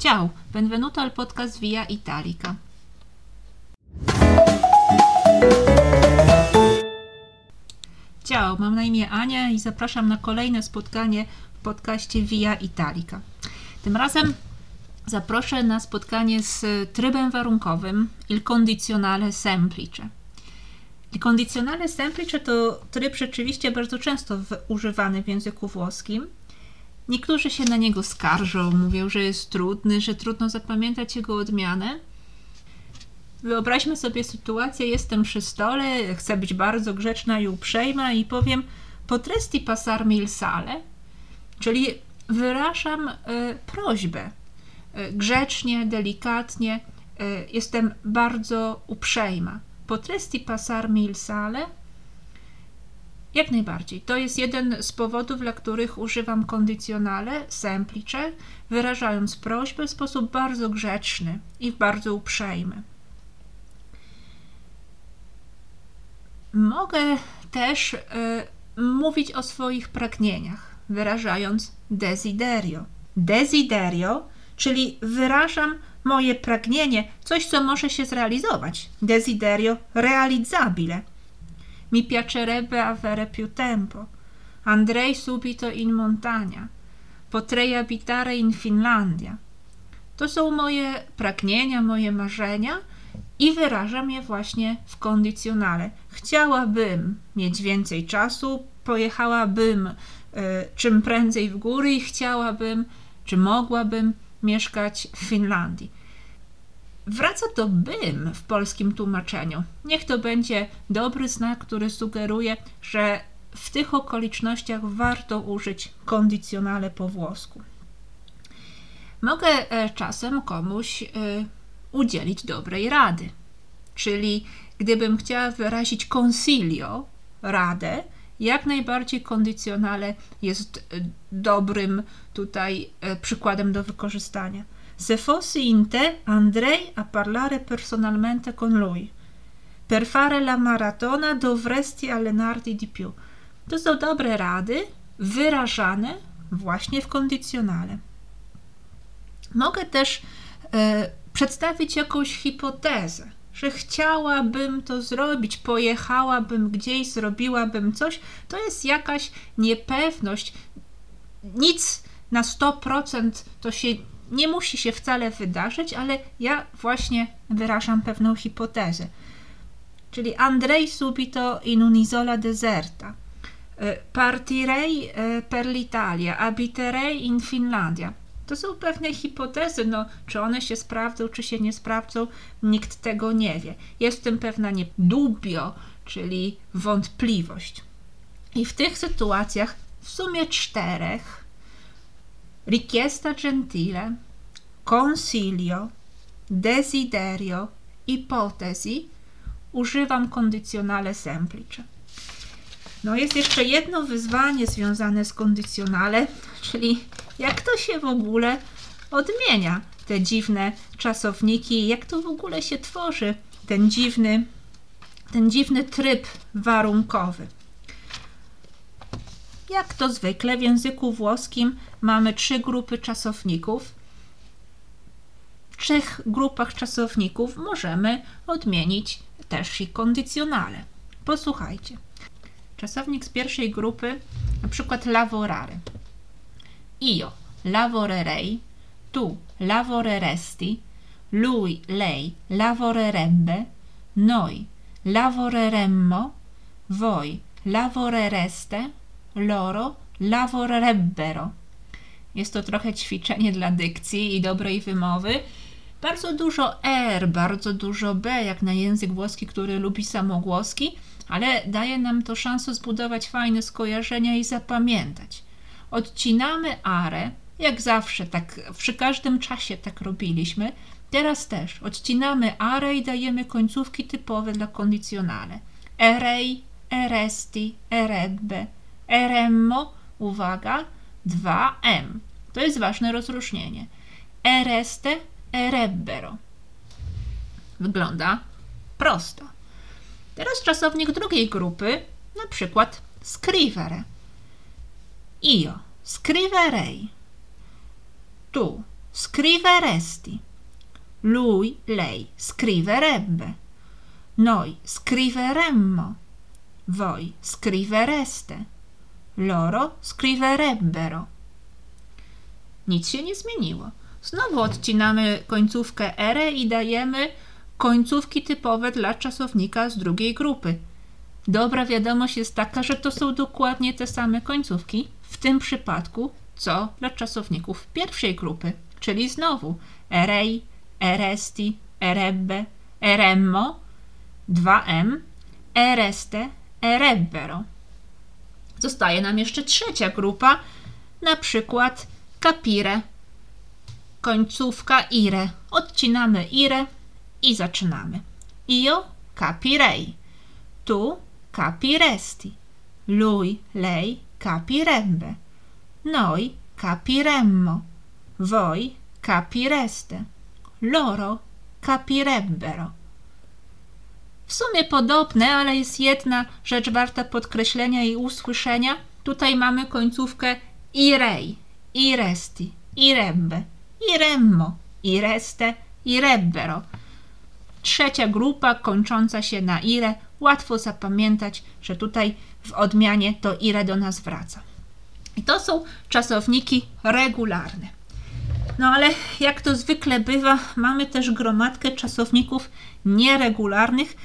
Ciao, benvenuto al podcast Via Italica. Ciao, mam na imię Ania i zapraszam na kolejne spotkanie w podcaście Via Italica. Tym razem zaproszę na spotkanie z trybem warunkowym Il condizionale semplice. Il condizionale semplice to tryb rzeczywiście bardzo często używany w języku włoskim. Niektórzy się na niego skarżą, mówią, że jest trudny, że trudno zapamiętać jego odmianę. Wyobraźmy sobie sytuację, jestem przy stole, chcę być bardzo grzeczna i uprzejma i powiem potresti passarmi il sale, czyli wyrażam y, prośbę. Y, grzecznie, delikatnie, y, jestem bardzo uprzejma. Potresti passarmi il sale? Jak najbardziej. To jest jeden z powodów, dla których używam kondycjonale, semplice, wyrażając prośbę w sposób bardzo grzeczny i bardzo uprzejmy. Mogę też y, mówić o swoich pragnieniach, wyrażając desiderio. Desiderio, czyli wyrażam moje pragnienie, coś, co może się zrealizować. Desiderio realizzabile. Mi piacerebbe avere più tempo. Andrei subito in montagna. Potrei abitare in Finlandia. To są moje pragnienia, moje marzenia i wyrażam je właśnie w kondycjonale. Chciałabym mieć więcej czasu, pojechałabym y, czym prędzej w góry i chciałabym, czy mogłabym mieszkać w Finlandii. Wraca to bym w polskim tłumaczeniu. Niech to będzie dobry znak, który sugeruje, że w tych okolicznościach warto użyć kondycjonale po włosku. Mogę e, czasem komuś y, udzielić dobrej rady. Czyli gdybym chciała wyrazić consiglio, radę, jak najbardziej kondycjonale jest e, dobrym tutaj e, przykładem do wykorzystania. Se fossi in te, andrei a parlare personalmente con lui. Per fare la maratona dovresti allenarti di più. To są dobre rady, wyrażane właśnie w kondycjonale. Mogę też e, przedstawić jakąś hipotezę, że chciałabym to zrobić, pojechałabym gdzieś, zrobiłabym coś, to jest jakaś niepewność. Nic na 100% to się nie musi się wcale wydarzyć, ale ja właśnie wyrażam pewną hipotezę. Czyli Andrei subito in un'isola deserta. E, partirei e, per l'Italia, abiterei in Finlandia. To są pewne hipotezy, no, czy one się sprawdzą, czy się nie sprawdzą, nikt tego nie wie. Jest w tym pewna nie dubio, czyli wątpliwość. I w tych sytuacjach w sumie czterech richiesta gentile, consiglio, desiderio, ipotesi używam kondycjonale semplice. No jest jeszcze jedno wyzwanie związane z kondycjonale, czyli jak to się w ogóle odmienia, te dziwne czasowniki, jak to w ogóle się tworzy ten dziwny, ten dziwny tryb warunkowy. Jak to zwykle w języku włoskim mamy trzy grupy czasowników. W trzech grupach czasowników możemy odmienić też i kondycjonale. Posłuchajcie. Czasownik z pierwszej grupy, na przykład lavorare. Io lavorerei, tu lavoreresti, lui, lei lavorerebbe, noi lavoreremmo, voi lavorereste, loro lavorerebbero. Jest to trochę ćwiczenie dla dykcji i dobrej wymowy. Bardzo dużo R, bardzo dużo B, jak na język włoski, który lubi samogłoski, ale daje nam to szansę zbudować fajne skojarzenia i zapamiętać. Odcinamy arę, jak zawsze, tak przy każdym czasie tak robiliśmy. Teraz też odcinamy arę i dajemy końcówki typowe dla kondycjonale. Erej, eresti, erebbe, eremmo, uwaga, 2m. To jest ważne rozróżnienie. Ereste, erebbero. Wygląda prosto. Teraz czasownik drugiej grupy, na przykład scrivere. Io scriverei. Tu scriveresti. Lui, lei, scriverebbe. Noi scriveremmo. Voi scrivereste. Loro scriverebbero. Nic się nie zmieniło. Znowu odcinamy końcówkę ere i dajemy końcówki typowe dla czasownika z drugiej grupy. Dobra wiadomość jest taka, że to są dokładnie te same końcówki, w tym przypadku, co dla czasowników pierwszej grupy, czyli znowu erei, eresti, erebbe, eremmo, 2m, ereste, erebbero. Zostaje nam jeszcze trzecia grupa, na przykład capire, końcówka ire. Odcinamy ire i zaczynamy. Io capirei, tu capiresti, lui, lei capirebbe, noi capiremmo, voi capireste, loro capirebbero. W sumie podobne, ale jest jedna rzecz warta podkreślenia i usłyszenia. Tutaj mamy końcówkę irei, iresti, irebbe, iremmo, ireste, irebbero. Trzecia grupa kończąca się na ire. Łatwo zapamiętać, że tutaj w odmianie to ire do nas wraca. I to są czasowniki regularne. No ale jak to zwykle bywa, mamy też gromadkę czasowników nieregularnych.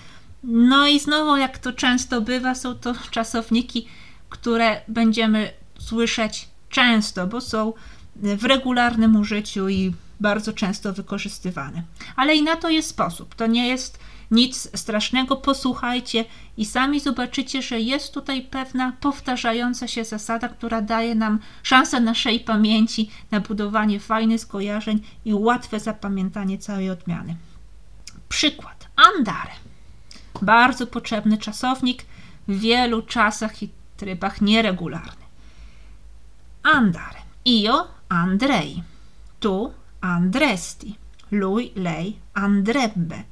No i znowu, jak to często bywa, są to czasowniki, które będziemy słyszeć często, bo są w regularnym użyciu i bardzo często wykorzystywane. Ale i na to jest sposób. To nie jest nic strasznego. Posłuchajcie i sami zobaczycie, że jest tutaj pewna powtarzająca się zasada, która daje nam szansę naszej pamięci na budowanie fajnych skojarzeń i łatwe zapamiętanie całej odmiany. Przykład. Andare. Bardzo potrzebny czasownik w wielu czasach i trybach nieregularny. Andare. Io andrei. Tu andresti. Lui, lei andrebbe.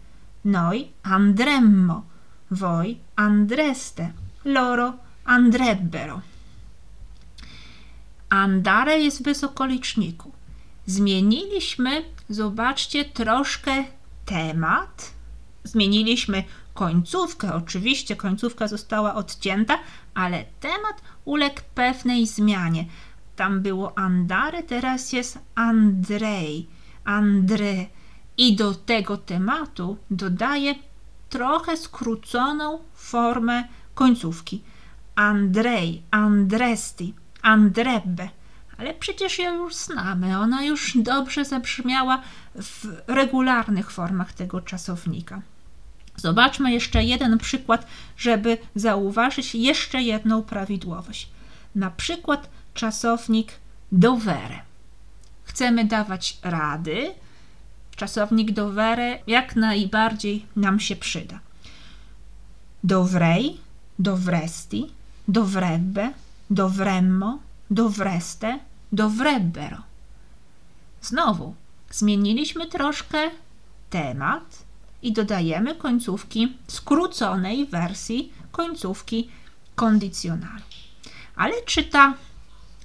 Noi andremmo. Voi andreste. Loro andrebbero. Andare jest bez okoliczniku. Zmieniliśmy, zobaczcie, troszkę temat. Zmieniliśmy końcówkę. Oczywiście końcówka została odcięta, ale temat uległ pewnej zmianie. Tam było andare, teraz jest Andrzej, Andre. I do tego tematu dodaję trochę skróconą formę końcówki. Andrzej, Andresti, Andrebbe. Ale przecież ją już znamy. Ona już dobrze zabrzmiała w regularnych formach tego czasownika. Zobaczmy jeszcze jeden przykład, żeby zauważyć jeszcze jedną prawidłowość. Na przykład czasownik dovere. Chcemy dawać rady. Czasownik dovere jak najbardziej nam się przyda. Dovrei, dovresti, dovrebbe, dovremmo, dovreste, dovrebbero. Znowu zmieniliśmy troszkę temat i dodajemy końcówki skróconej wersji końcówki kondycjonalnej. Ale czy ta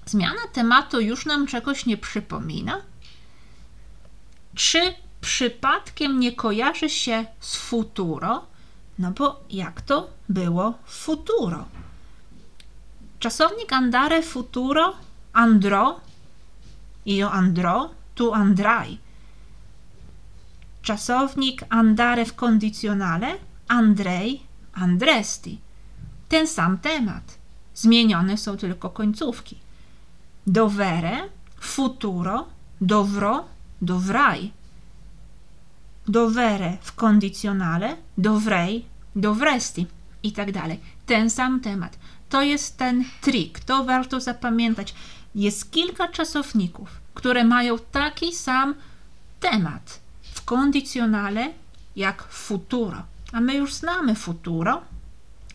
zmiana tematu już nam czegoś nie przypomina? Czy przypadkiem nie kojarzy się z futuro? No bo jak to było futuro? Czasownik andare futuro, andro, io andro, tu andrai. Czasownik andare w kondicjonale, andrej, andresti. Ten sam temat. Zmienione są tylko końcówki. Dovere, futuro, dovro, dovrai. Dovere w kondicjonale, dovrei, dovresti i tak dalej. Ten sam temat. To jest ten trik, to warto zapamiętać. Jest kilka czasowników, które mają taki sam temat w kondicjonale jak futuro. A my już znamy futuro,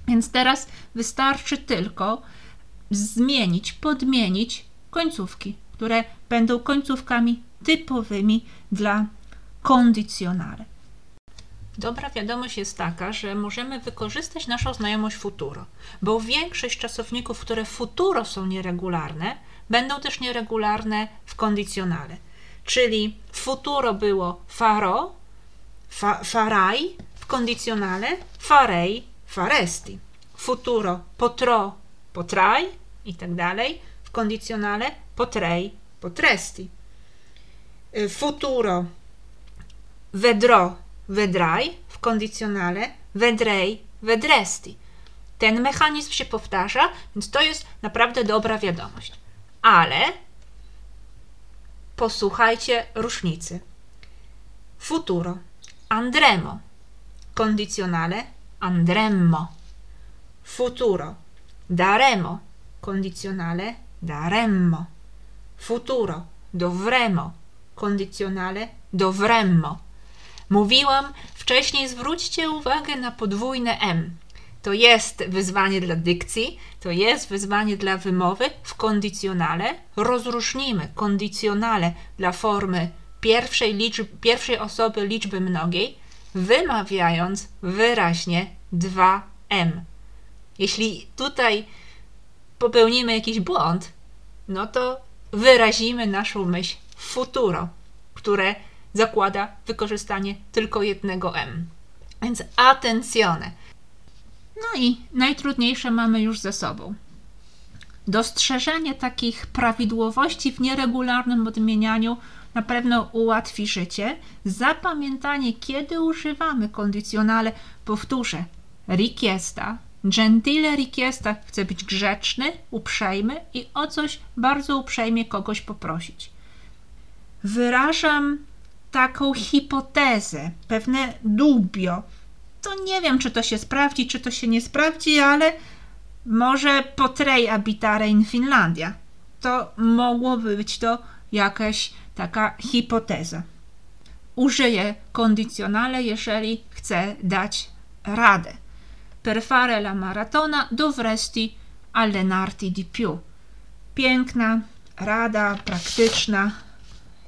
więc teraz wystarczy tylko zmienić, podmienić końcówki, które będą końcówkami typowymi dla kondicjonale. Dobra wiadomość jest taka, że możemy wykorzystać naszą znajomość futuro, bo większość czasowników, które futuro są nieregularne, będą też nieregularne w kondicjonale. Czyli futuro było faro, fa, farai w kondicjonale, farei, faresti. Futuro potrò, potrai i tak dalej. W kondicjonale potrei, potresti. Y, futuro vedrò, vedrai. W kondicjonale vedrei, vedresti. Ten mechanizm się powtarza, więc to jest naprawdę dobra wiadomość. Ale posłuchajcie różnicy. Futuro andremo. Kondicjonale andremmo. Futuro daremo. Kondicjonale daremmo. Futuro dovremo. Kondicjonale dovremmo. Mówiłam wcześniej, zwróćcie uwagę na podwójne M. To jest wyzwanie dla dykcji, to jest wyzwanie dla wymowy w kondicjonale. Rozróżnimy kondicjonale dla formy pierwszej, liczb, pierwszej osoby liczby mnogiej, wymawiając wyraźnie 2m. Jeśli tutaj popełnimy jakiś błąd, no to wyrazimy naszą myśl futuro, które zakłada wykorzystanie tylko jednego m. Więc attenzione. No i najtrudniejsze mamy już ze sobą. Dostrzeżenie takich prawidłowości w nieregularnym odmienianiu na pewno ułatwi życie. Zapamiętanie, kiedy używamy kondycjonale, powtórzę, richiesta, gentile richiesta, chcę być grzeczny, uprzejmy i o coś bardzo uprzejmie kogoś poprosić. Wyrażam taką hipotezę, pewne dubio. To nie wiem, czy to się sprawdzi, czy to się nie sprawdzi, ale może potrei abitare in Finlandia. To mogłoby być to jakaś taka hipoteza. Użyję kondicjonale, jeżeli chcę dać radę. Per fare la maratona dovresti allenarti di più. Piękna rada, praktyczna,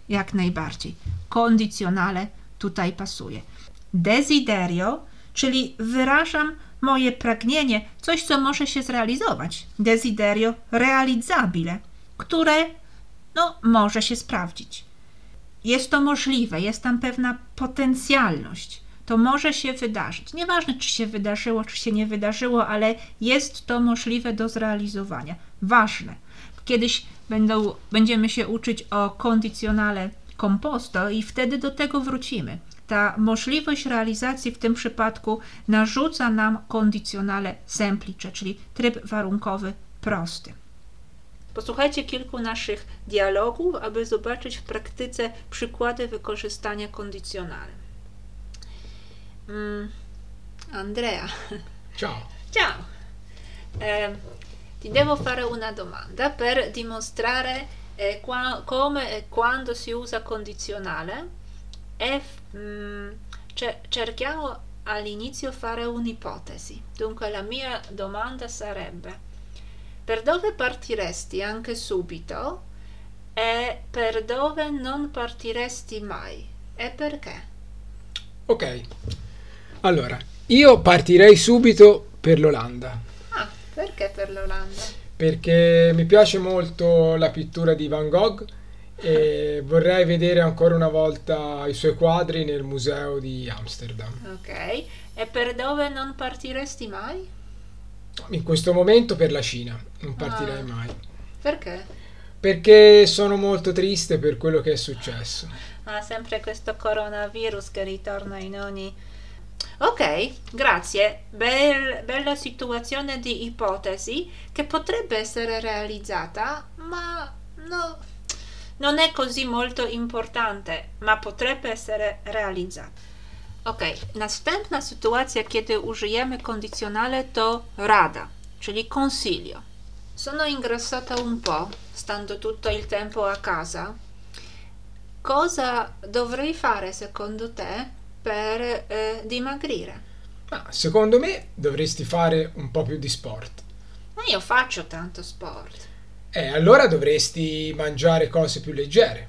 jak najbardziej. Kondicjonale tutaj pasuje. Desiderio, czyli wyrażam moje pragnienie, coś, co może się zrealizować. Desiderio realizabile, które no, może się sprawdzić. Jest to możliwe, jest tam pewna potencjalność. To może się wydarzyć. Nieważne, czy się wydarzyło, czy się nie wydarzyło, ale jest to możliwe do zrealizowania. Ważne. Kiedyś będą, będziemy się uczyć o kondycjonale composto i wtedy do tego wrócimy. Ta możliwość realizacji w tym przypadku narzuca nam kondycjonale semplice, czyli tryb warunkowy prosty. Posłuchajcie kilku naszych dialogów, aby zobaczyć w praktyce przykłady wykorzystania kondicjonale. Mm, Andrea. Ciao. Ciao. Eh, ti devo fare una domanda per dimostrare eh, qua, come e quando si usa condizionale e mm, cerchiamo all'inizio fare un'ipotesi. Dunque la mia domanda sarebbe per dove partiresti anche subito e per dove non partiresti mai e perché? Ok, allora io partirei subito per l'Olanda. Ah, perché per l'Olanda? Perché mi piace molto la pittura di Van Gogh e vorrei vedere ancora una volta i suoi quadri nel museo di Amsterdam. Ok, e per dove non partiresti mai? In questo momento per la Cina, non partirei ah, mai. Perché? Perché sono molto triste per quello che è successo. Ah, sempre questo coronavirus che ritorna in ogni... Ok, grazie. Bel, bella situazione di ipotesi che potrebbe essere realizzata, ma no, non è così molto importante, ma potrebbe essere realizzata. Ok, następna sytuacja, kiedy użyjemy kondicjonale to rada, czyli consiglio. Sono ingrassata un po', stando tutto il tempo a casa. Cosa dovrei fare secondo te per eh, dimagrire? Ah, secondo me dovresti fare un po' più di sport. Ma io faccio tanto sport. Eh, allora dovresti mangiare cose più leggere.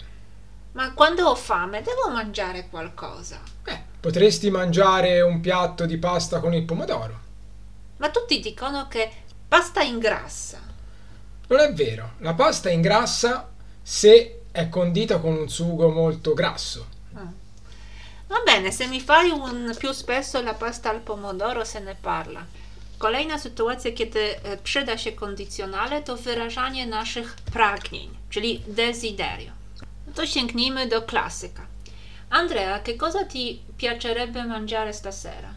Ma quando ho fame devo mangiare qualcosa. Eh, potresti mangiare un piatto di pasta con il pomodoro. Ma tutti dicono che pasta ingrassa. Non è vero, la pasta ingrassa se è condita con un sugo molto grasso. Va bene, se mi fai un, più spesso la pasta al pomodoro, se ne parla. Kolejna sytuacja, kiedy przyda się kondycjonale, to wyrażanie naszych pragnień, czyli desiderio. No to sięgnijmy do klasyka. Andrea, che cosa ti piacerebbe mangiare stasera?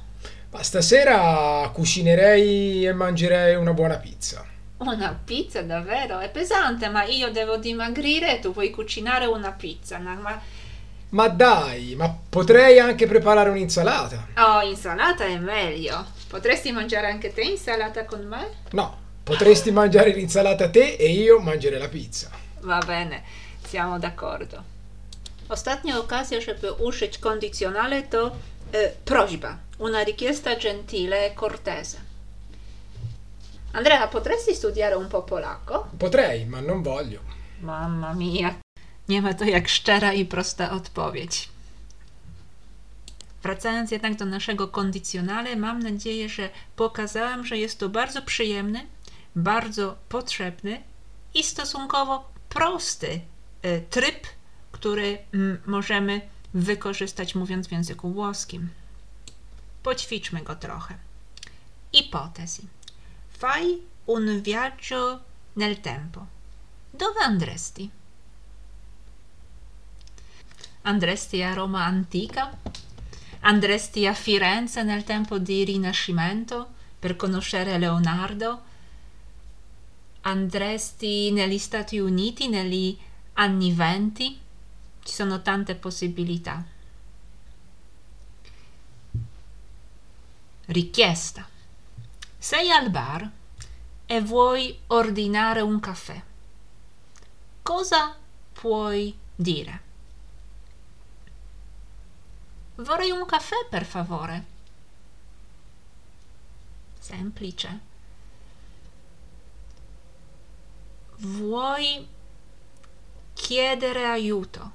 Ma stasera cucinerei e mangerei una buona pizza. Una pizza, davvero? È pesante, ma io devo dimagrire e tu vuoi cucinare una pizza. Ma... Ma dai, ma potrei anche preparare un'insalata. Oh, insalata è meglio. Potresti mangiare anche te insalata con me? No, potresti mangiare l'insalata te e io mangerei la pizza. Va bene, siamo d'accordo. Ostatnia okazja, żeby użyć kondicjonale to e, prośba. Una richiesta gentile e cortese. Andrea, potresti studiare un po' polacco? Potrei, ma non voglio. Mamma mia. Nie ma to jak szczera i prosta odpowiedź. Wracając jednak do naszego kondicjonale, mam nadzieję, że pokazałam, że jest to bardzo przyjemny, bardzo potrzebny i stosunkowo prosty e, tryb, który mm, możemy wykorzystać mówiąc w języku włoskim. Poćwiczmy go trochę. Ipotesi. Fai un viaggio nel tempo. Dove andresti? Andresti a Roma antica? Andresti a Firenze nel tempo di Rinascimento per conoscere Leonardo? Andresti negli Stati Uniti negli anni venti? Ci sono tante possibilità. Richiesta. Sei al bar e vuoi ordinare un caffè. Cosa puoi dire? Vorrei un caffè, per favore. Semplice. Vuoi chiedere aiuto?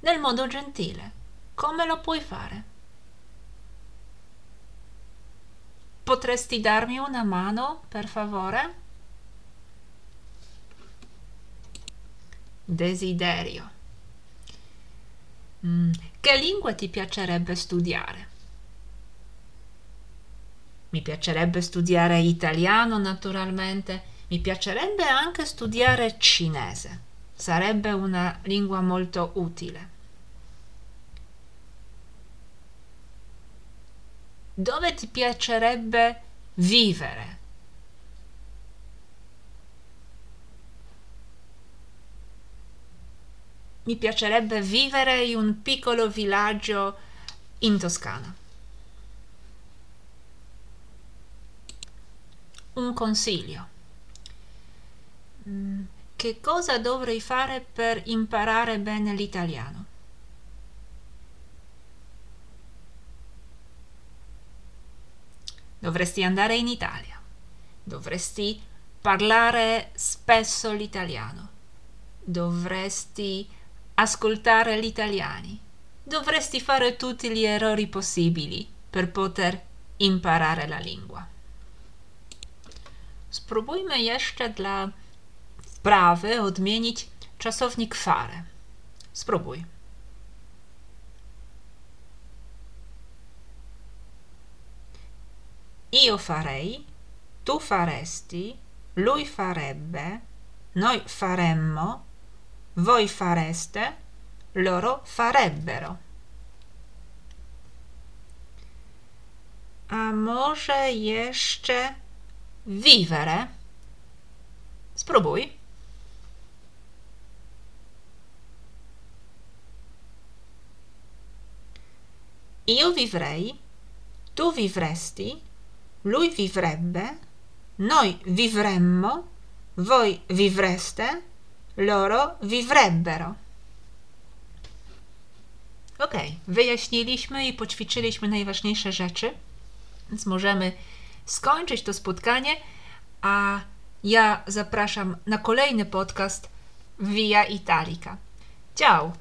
Nel modo gentile. Come lo puoi fare? Potresti darmi una mano, per favore? Desiderio. Mm, che lingua ti piacerebbe studiare? Mi piacerebbe studiare italiano, naturalmente. Mi piacerebbe anche studiare cinese. Sarebbe una lingua molto utile. Dove ti piacerebbe vivere? Mi piacerebbe vivere in un piccolo villaggio in Toscana. Un consiglio. Mm, Che cosa dovrei fare per imparare bene l'italiano? Dovresti andare in Italia. Dovresti parlare spesso l'italiano. Dovresti ascoltare gli italiani. Dovresti fare tutti gli errori possibili per poter imparare la lingua. Spróbujmy jeszcze dla wprawy odmienić czasownik fare. Spróbuj. Io farei, tu faresti, lui farebbe, noi faremmo, voi fareste, loro farebbero. A może jeszcze vivere? Spróbuj. Io vivrei, tu vivresti, lui vivrebbe, noi vivremmo, voi vivreste, loro vivrebbero. Ok, wyjaśniliśmy i poćwiczyliśmy najważniejsze rzeczy, więc możemy skończyć to spotkanie, a ja zapraszam na kolejny podcast Via Italica. Ciao!